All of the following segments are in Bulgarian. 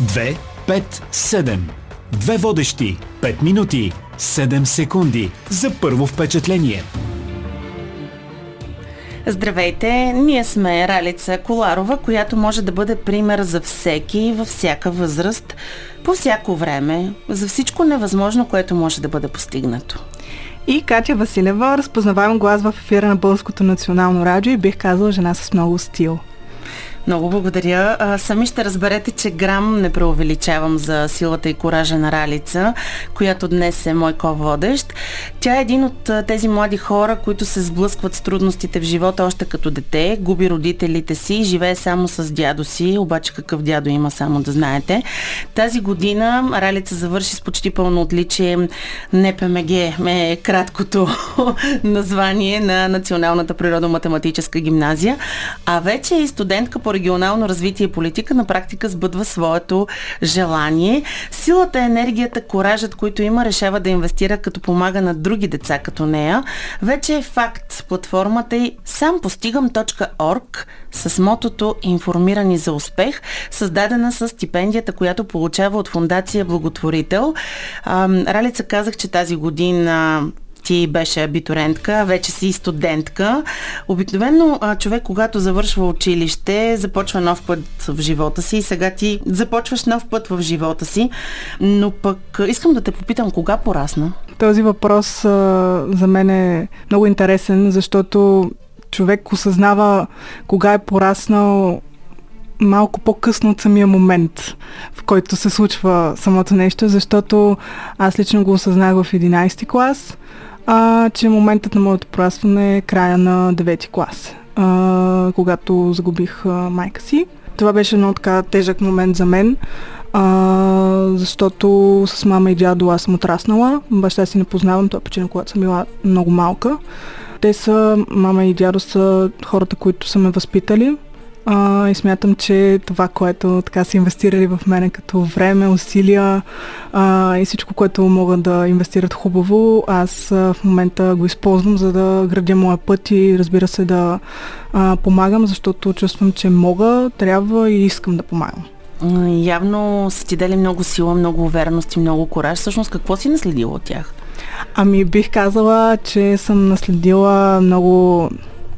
2, 5, 7. Две водещи. 5 минути. 7 секунди. За първо впечатление. Здравейте, ние сме Ралица Коларова, която може да бъде пример за всеки във всяка възраст, по всяко време, за всичко невъзможно, което може да бъде постигнато. И Катя Василева, разпознаваем глас в ефира на Българското национално радио и бих казала жена с много стил. Много благодаря. А, сами ще разберете, че грам не преувеличавам за силата и коража на Ралица, която днес е мой ко-водещ. Тя е един от тези млади хора, които се сблъскват с трудностите в живота още като дете, губи родителите си живее само с дядо си, обаче какъв дядо има само да знаете. Тази година Ралица завърши с почти пълно отличие НПМГ, е краткото название на Националната природо-математическа гимназия, а вече е студентка по регионално развитие и политика на практика сбъдва своето желание. Силата, енергията, коражът, които има, решава да инвестира като помага на други деца като нея. Вече е факт. Платформата и сам постигам.org с мотото Информирани за успех, създадена с стипендията, която получава от фундация Благотворител. Ралица казах, че тази година ти беше абитурентка, вече си студентка. Обикновено човек, когато завършва училище, започва нов път в живота си и сега ти започваш нов път в живота си. Но пък искам да те попитам, кога порасна? Този въпрос а, за мен е много интересен, защото човек осъзнава кога е пораснал малко по-късно от самия момент, в който се случва самото нещо, защото аз лично го осъзнах в 11 клас а, че моментът на моето порастване е края на 9 клас, а, когато загубих а, майка си. Това беше много така тежък момент за мен, а, защото с мама и дядо аз съм отраснала. Баща си не познавам, той почина, когато съм била много малка. Те са, мама и дядо са хората, които са ме възпитали а, и смятам, че това, което така са инвестирали в мене като време, усилия а, и всичко, което могат да инвестират хубаво, аз а, в момента го използвам, за да градя моя път и разбира се да а, помагам, защото чувствам, че мога, трябва и искам да помагам. Явно са ти дали много сила, много увереност и много кораж. Всъщност какво си наследила от тях? Ами бих казала, че съм наследила много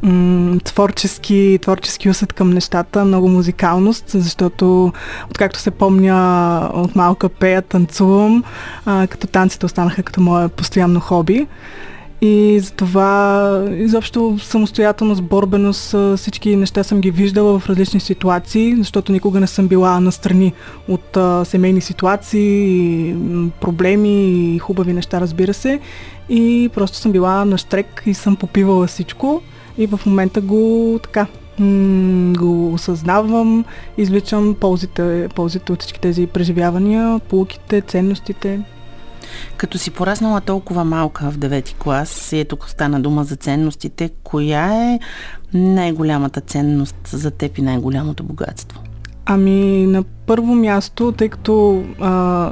м- творчески, творчески усет към нещата, много музикалност, защото откакто се помня от малка пея, танцувам, а, като танците останаха като мое постоянно хоби. И затова изобщо самостоятелност, борбеност, всички неща съм ги виждала в различни ситуации, защото никога не съм била настрани от а, семейни ситуации, проблеми и хубави неща, разбира се. И просто съм била на штрек и съм попивала всичко и в момента го така го осъзнавам, извличам ползите, ползите от всички тези преживявания, полуките, ценностите. Като си пораснала толкова малка в 9 клас, и тук стана дума за ценностите, коя е най-голямата ценност за теб и най-голямото богатство? Ами на първо място, тъй като а,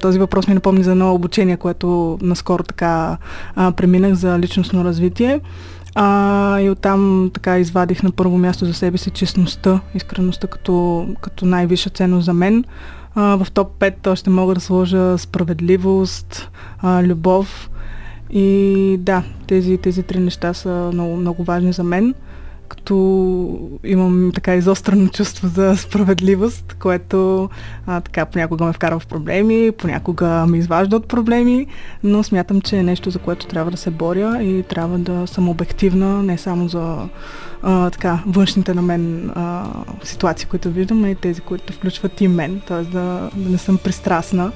този въпрос ми напомни за едно обучение, което наскоро така а, преминах за личностно развитие. А, и оттам така извадих на първо място за себе си честността, искреността като, като най-висша ценност за мен. А, в топ 5 още мога да сложа справедливост, а, любов. И да, тези, тези три неща са много, много важни за мен като имам така изострено чувство за справедливост, което а, така понякога ме вкарва в проблеми, понякога ме изважда от проблеми, но смятам, че е нещо, за което трябва да се боря и трябва да съм обективна, не само за а, така, външните на мен а, ситуации, които виждам, а и тези, които включват и мен, т.е. Да, да не съм пристрастна,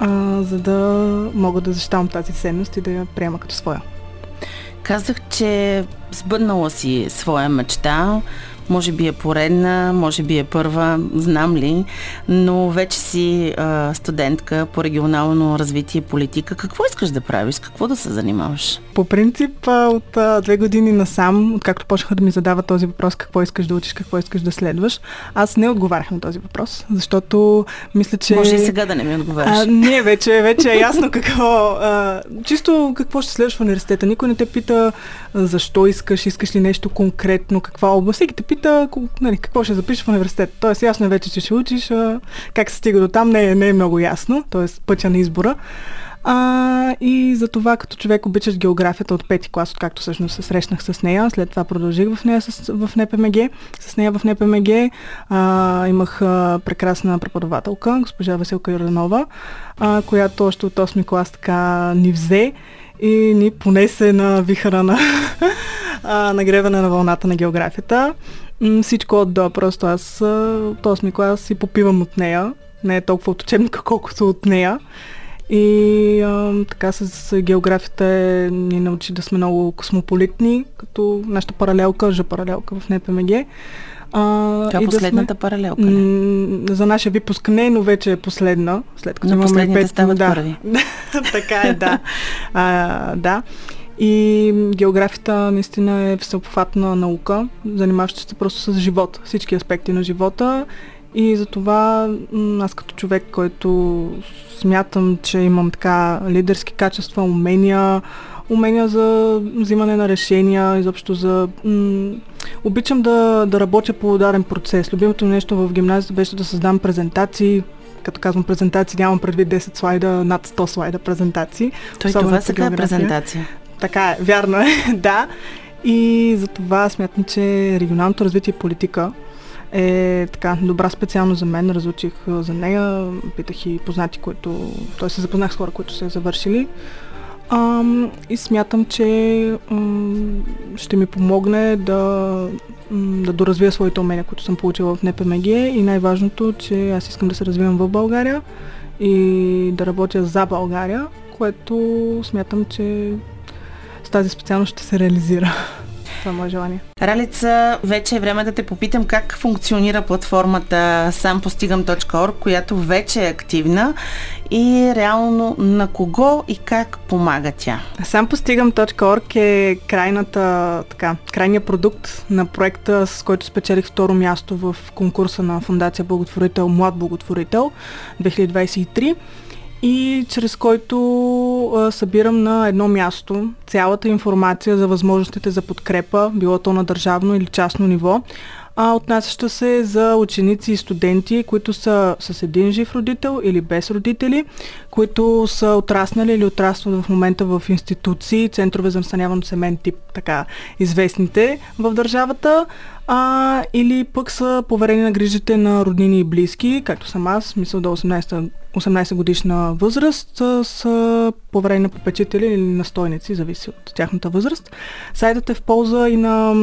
а, за да мога да защитавам тази ценност и да я приема като своя. Казах, че сбъднала си своя мечта, може би е поредна, може би е първа, знам ли, но вече си а, студентка по регионално развитие и политика. Какво искаш да правиш? Какво да се занимаваш? По принцип, от а, две години насам, откакто почнаха да ми задават този въпрос, какво искаш да учиш, какво искаш да следваш, аз не отговарях на този въпрос, защото мисля, че... Може и сега да не ми отговаряш. А, не, вече, вече е ясно какво... А, чисто какво ще следваш в университета. Никой не те пита защо искаш искаш, искаш ли нещо конкретно, каква област. Всеки те пита нали, какво ще запишеш в университет. Тоест ясно е вече, че ще учиш, а, как се стига до там не е, не е много ясно, т.е. пътя на избора. А, и за това като човек обичаш географията от пети клас, откакто всъщност се срещнах с нея. След това продължих в нея с, в НПМГ. С нея в НПМГ а, имах а, прекрасна преподавателка, госпожа Василка Йорданова, а, която още от 8 клас така ни взе и ни понесе на вихара на нагреване на вълната на географията. Всичко от до, просто аз от 8 клас си попивам от нея. Не е толкова от учебника, колкото от нея. И а, така с географията е, ни научи да сме много космополитни, като нашата паралелка, Ж паралелка в НПМГ. А, Това е последната да сме, паралелка, не? За нашия випуск не, но вече е последна. След като но имаме пет... стават да. първи. така е, да. а, да. И географията наистина е всеобхватна наука, занимаваща се просто с живота, всички аспекти на живота. И затова аз като човек, който смятам, че имам така лидерски качества, умения, умения за взимане на решения, изобщо за... М- обичам да, да работя по ударен процес. Любимото нещо в гимназията беше да създам презентации, като казвам презентации, нямам предвид 10 слайда, над 100 слайда презентации. Той това сега е презентация. Така е, вярно е, да. И за това смятам, че регионалното развитие и политика е така добра специално за мен. Разучих за нея, питах и познати, които... Той се запознах с хора, които са завършили. А, и смятам, че м- ще ми помогне да, м- да доразвия своите умения, които съм получила в НПМГ и най-важното, че аз искам да се развивам в България и да работя за България, което смятам, че тази специалност ще се реализира. Това е мое желание. Ралица, вече е време да те попитам как функционира платформата сампостигам.org, която вече е активна и реално на кого и как помага тя? Сампостигам.org е крайната, така, крайният продукт на проекта, с който спечелих второ място в конкурса на Фундация Благотворител Млад Благотворител 2023 и чрез който а, събирам на едно място цялата информация за възможностите за подкрепа, било то на държавно или частно ниво, а, отнасяща се за ученици и студенти, които са с един жив родител или без родители, които са отраснали или отрастват в момента в институции, центрове за настаняване семейен тип, така известните в държавата, а, или пък са поверени на грижите на роднини и близки, както съм аз, мисля до 18 18 годишна възраст са поверени на попечители или настойници, зависи от тяхната възраст. Сайтът е в полза и на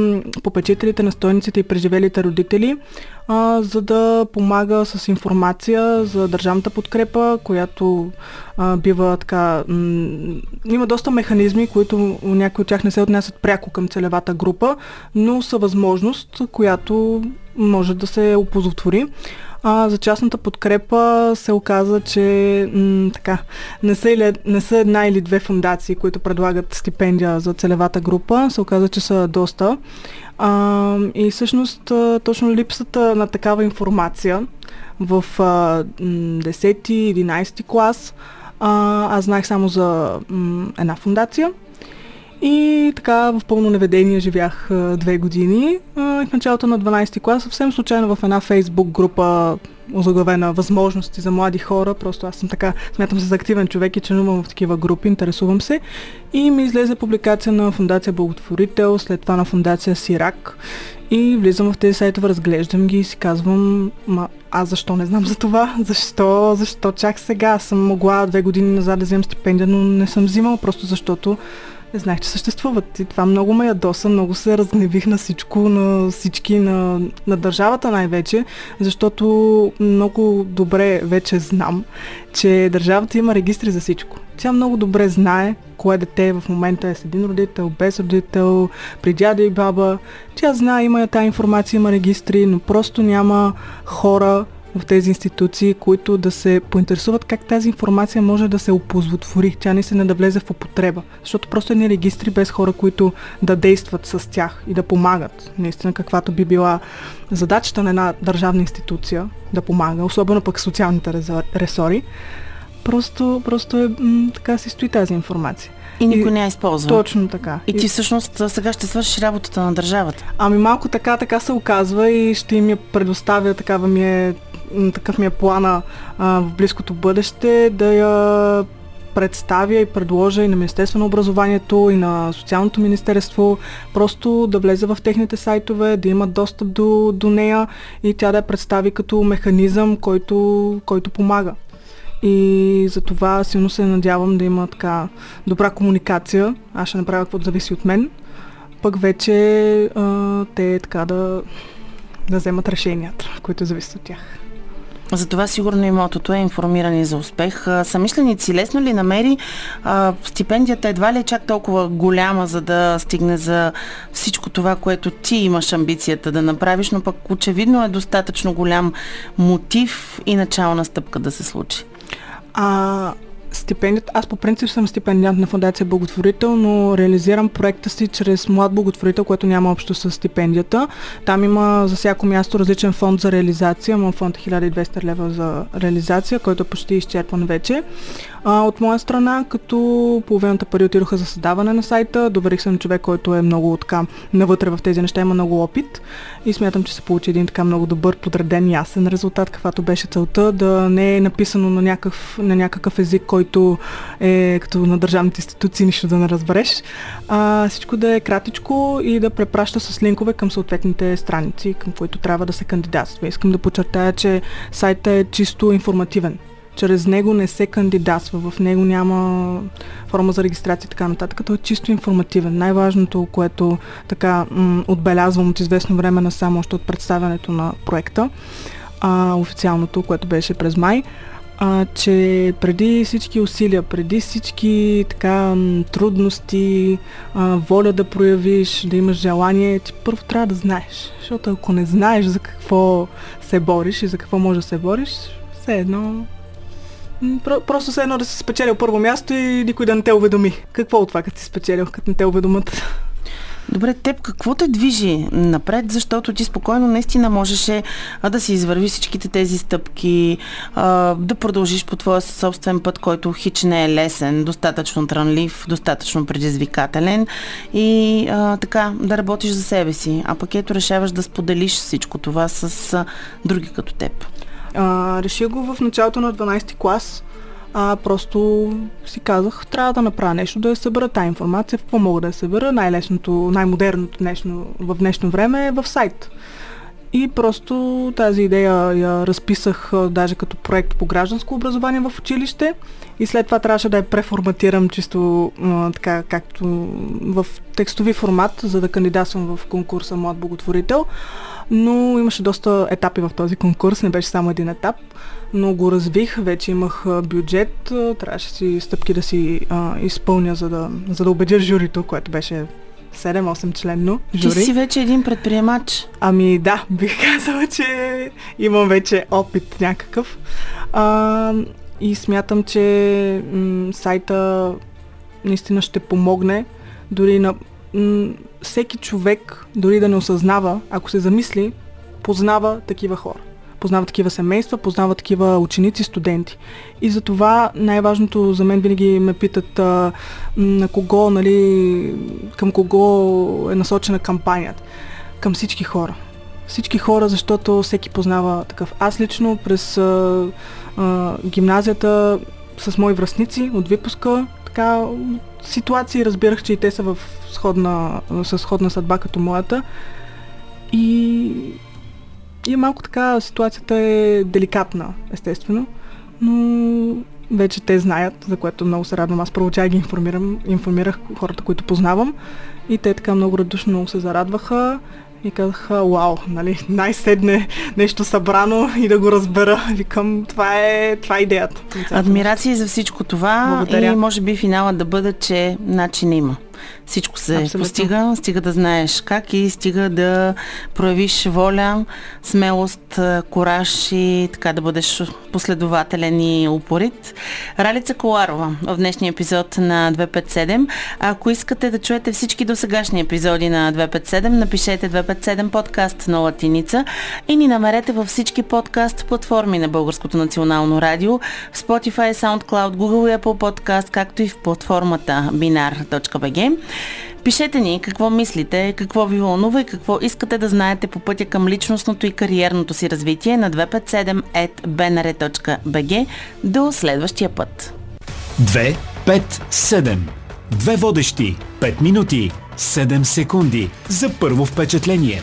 попечителите, настойниците и преживелите родители, а, за да помага с информация за държавната подкрепа, която а, бива така... М- има доста механизми, които някои от тях не се отнесат пряко към целевата група, но са възможност, която може да се оползотвори. А, за частната подкрепа се оказа, че м- така, не, са или, не са една или две фундации, които предлагат стипендия за целевата група. Се оказа, че са доста. А, и всъщност точно липсата на такава информация в 10-11 клас а, аз знаех само за м, една фундация и така в пълно неведение живях а, две години. А, в началото на 12 клас, съвсем случайно в една фейсбук група озаглавена възможности за млади хора. Просто аз съм така, смятам се за активен човек и членувам в такива групи, интересувам се. И ми излезе публикация на Фундация Благотворител, след това на Фундация Сирак. И влизам в тези сайтове, разглеждам ги и си казвам, ма аз защо не знам за това? Защо? Защо чак сега? Аз съм могла две години назад да вземам стипендия, но не съм взимала, просто защото не знаех, че съществуват. И това много ме ядоса, много се разгневих на всичко, на всички, на, на държавата най-вече, защото много добре вече знам, че държавата има регистри за всичко. Тя много добре знае кое дете в момента е с един родител, без родител, при дядо и баба. Тя знае, има тази информация, има регистри, но просто няма хора, в тези институции, които да се поинтересуват как тази информация може да се опозвотвори, тя не се не да влезе в употреба. Защото просто едни регистри без хора, които да действат с тях и да помагат, наистина каквато би била задачата на една държавна институция да помага, особено пък социалните ресори, просто, просто е м- така си стои тази информация. И никой и, не я използва. Точно така. И ти всъщност сега ще свършиш работата на държавата. Ами малко така, така се оказва и ще им я предоставя, такава ми е, такъв ми е плана а, в близкото бъдеще да я представя и предложа и на Министерство на образованието, и на Социалното министерство, просто да влезе в техните сайтове, да имат достъп до, до нея и тя да я представи като механизъм, който, който помага. И за това силно се надявам да има така добра комуникация. Аз ще направя каквото зависи от мен. Пък вече а, те така да, да вземат решенията, които зависят от тях. Затова сигурно и мотото е информирани за успех. Самишленици, лесно ли намери? А, стипендията едва ли е чак толкова голяма, за да стигне за всичко това, което ти имаш амбицията да направиш, но пък очевидно е достатъчно голям мотив и начална стъпка да се случи. А, стипендията. Аз по принцип съм стипендиант на Фундация Благотворител, но реализирам проекта си чрез млад благотворител, което няма общо с стипендията. Там има за всяко място различен фонд за реализация. Има фонд 1200 лева за реализация, който е почти изчерпан вече. А, от моя страна, като половината пари отидоха за създаване на сайта, доверих се на човек, който е много така навътре в тези неща, има много опит и смятам, че се получи един така много добър, подреден, ясен резултат, каквато беше целта, да не е написано на някакъв, на някакъв език, който е като на държавните институции, нищо да не разбереш. А, всичко да е кратичко и да препраща с линкове към съответните страници, към които трябва да се кандидатства. Искам да подчертая, че сайтът е чисто информативен чрез него не се кандидатства, в него няма форма за регистрация и така нататък. Той е чисто информативен. Най-важното, което така м- отбелязвам от известно време на само още от представянето на проекта, а, официалното, което беше през май, а, че преди всички усилия, преди всички така трудности, а, воля да проявиш, да имаш желание, ти първо трябва да знаеш. Защото ако не знаеш за какво се бориш и за какво може да се бориш, все едно Просто се едно да си спечелил първо място и никой да не те уведоми. Какво от това, като си спечелил, като не те уведомат? Добре, теб какво те движи напред, защото ти спокойно наистина можеше да си извърви всичките тези стъпки, да продължиш по твоя собствен път, който хич не е лесен, достатъчно трънлив, достатъчно предизвикателен и така да работиш за себе си. А пък ето решаваш да споделиш всичко това с други като теб. А, реших го в началото на 12 клас. А, просто си казах, трябва да направя нещо, да я събера тази информация. Какво мога да я събера? Най-лесното, най-модерното днешно, в днешно време е в сайт. И просто тази идея я разписах даже като проект по гражданско образование в училище. И след това трябваше да я преформатирам чисто така, както в текстови формат, за да кандидатствам в конкурса Млад благотворител. Но имаше доста етапи в този конкурс, не беше само един етап, но го развих, вече имах бюджет, трябваше си стъпки да си а, изпълня, за да, за да убедя журито, което беше 7-8 членно жури. Ти си вече един предприемач. Ами да, бих казала, че имам вече опит някакъв. А, и смятам, че м- сайта наистина ще помогне дори на м- всеки човек, дори да не осъзнава, ако се замисли, познава такива хора. Познава такива семейства, познава такива ученици, студенти. И за това най-важното за мен винаги ме питат а, на кого, нали, към кого е насочена кампанията. Към всички хора. Всички хора, защото всеки познава такъв. Аз лично през а, а, гимназията с мои връзници от випуска, така ситуации разбирах, че и те са в сходна, със сходна съдба като моята. И, и малко така ситуацията е деликатна, естествено, но вече те знаят, за което много се радвам. Аз първо тя ги информирам, информирах хората, които познавам и те така много радушно се зарадваха и казаха, вау, нали, най-седне нещо събрано и да го разбера. Викам, това е, това е идеята. Адмирации за всичко това Благодаря. и може би финалът да бъде, че начин има. Всичко се Абсолютно. постига, стига да знаеш как и стига да проявиш воля, смелост, кораж и така да бъдеш последователен и упорит. Ралица Коларова в днешния епизод на 257. Ако искате да чуете всички досегашни епизоди на 257, напишете 257 подкаст на латиница и ни намерете във всички подкаст платформи на Българското национално радио, в Spotify, SoundCloud, Google и Apple Podcast, както и в платформата binar.bg. Пишете ни какво мислите, какво ви вълнува и какво искате да знаете по пътя към личностното и кариерното си развитие на 257.bnr.bg. До следващия път! 2, 5, 7. Две водещи. 5 минути. 7 секунди. За първо впечатление.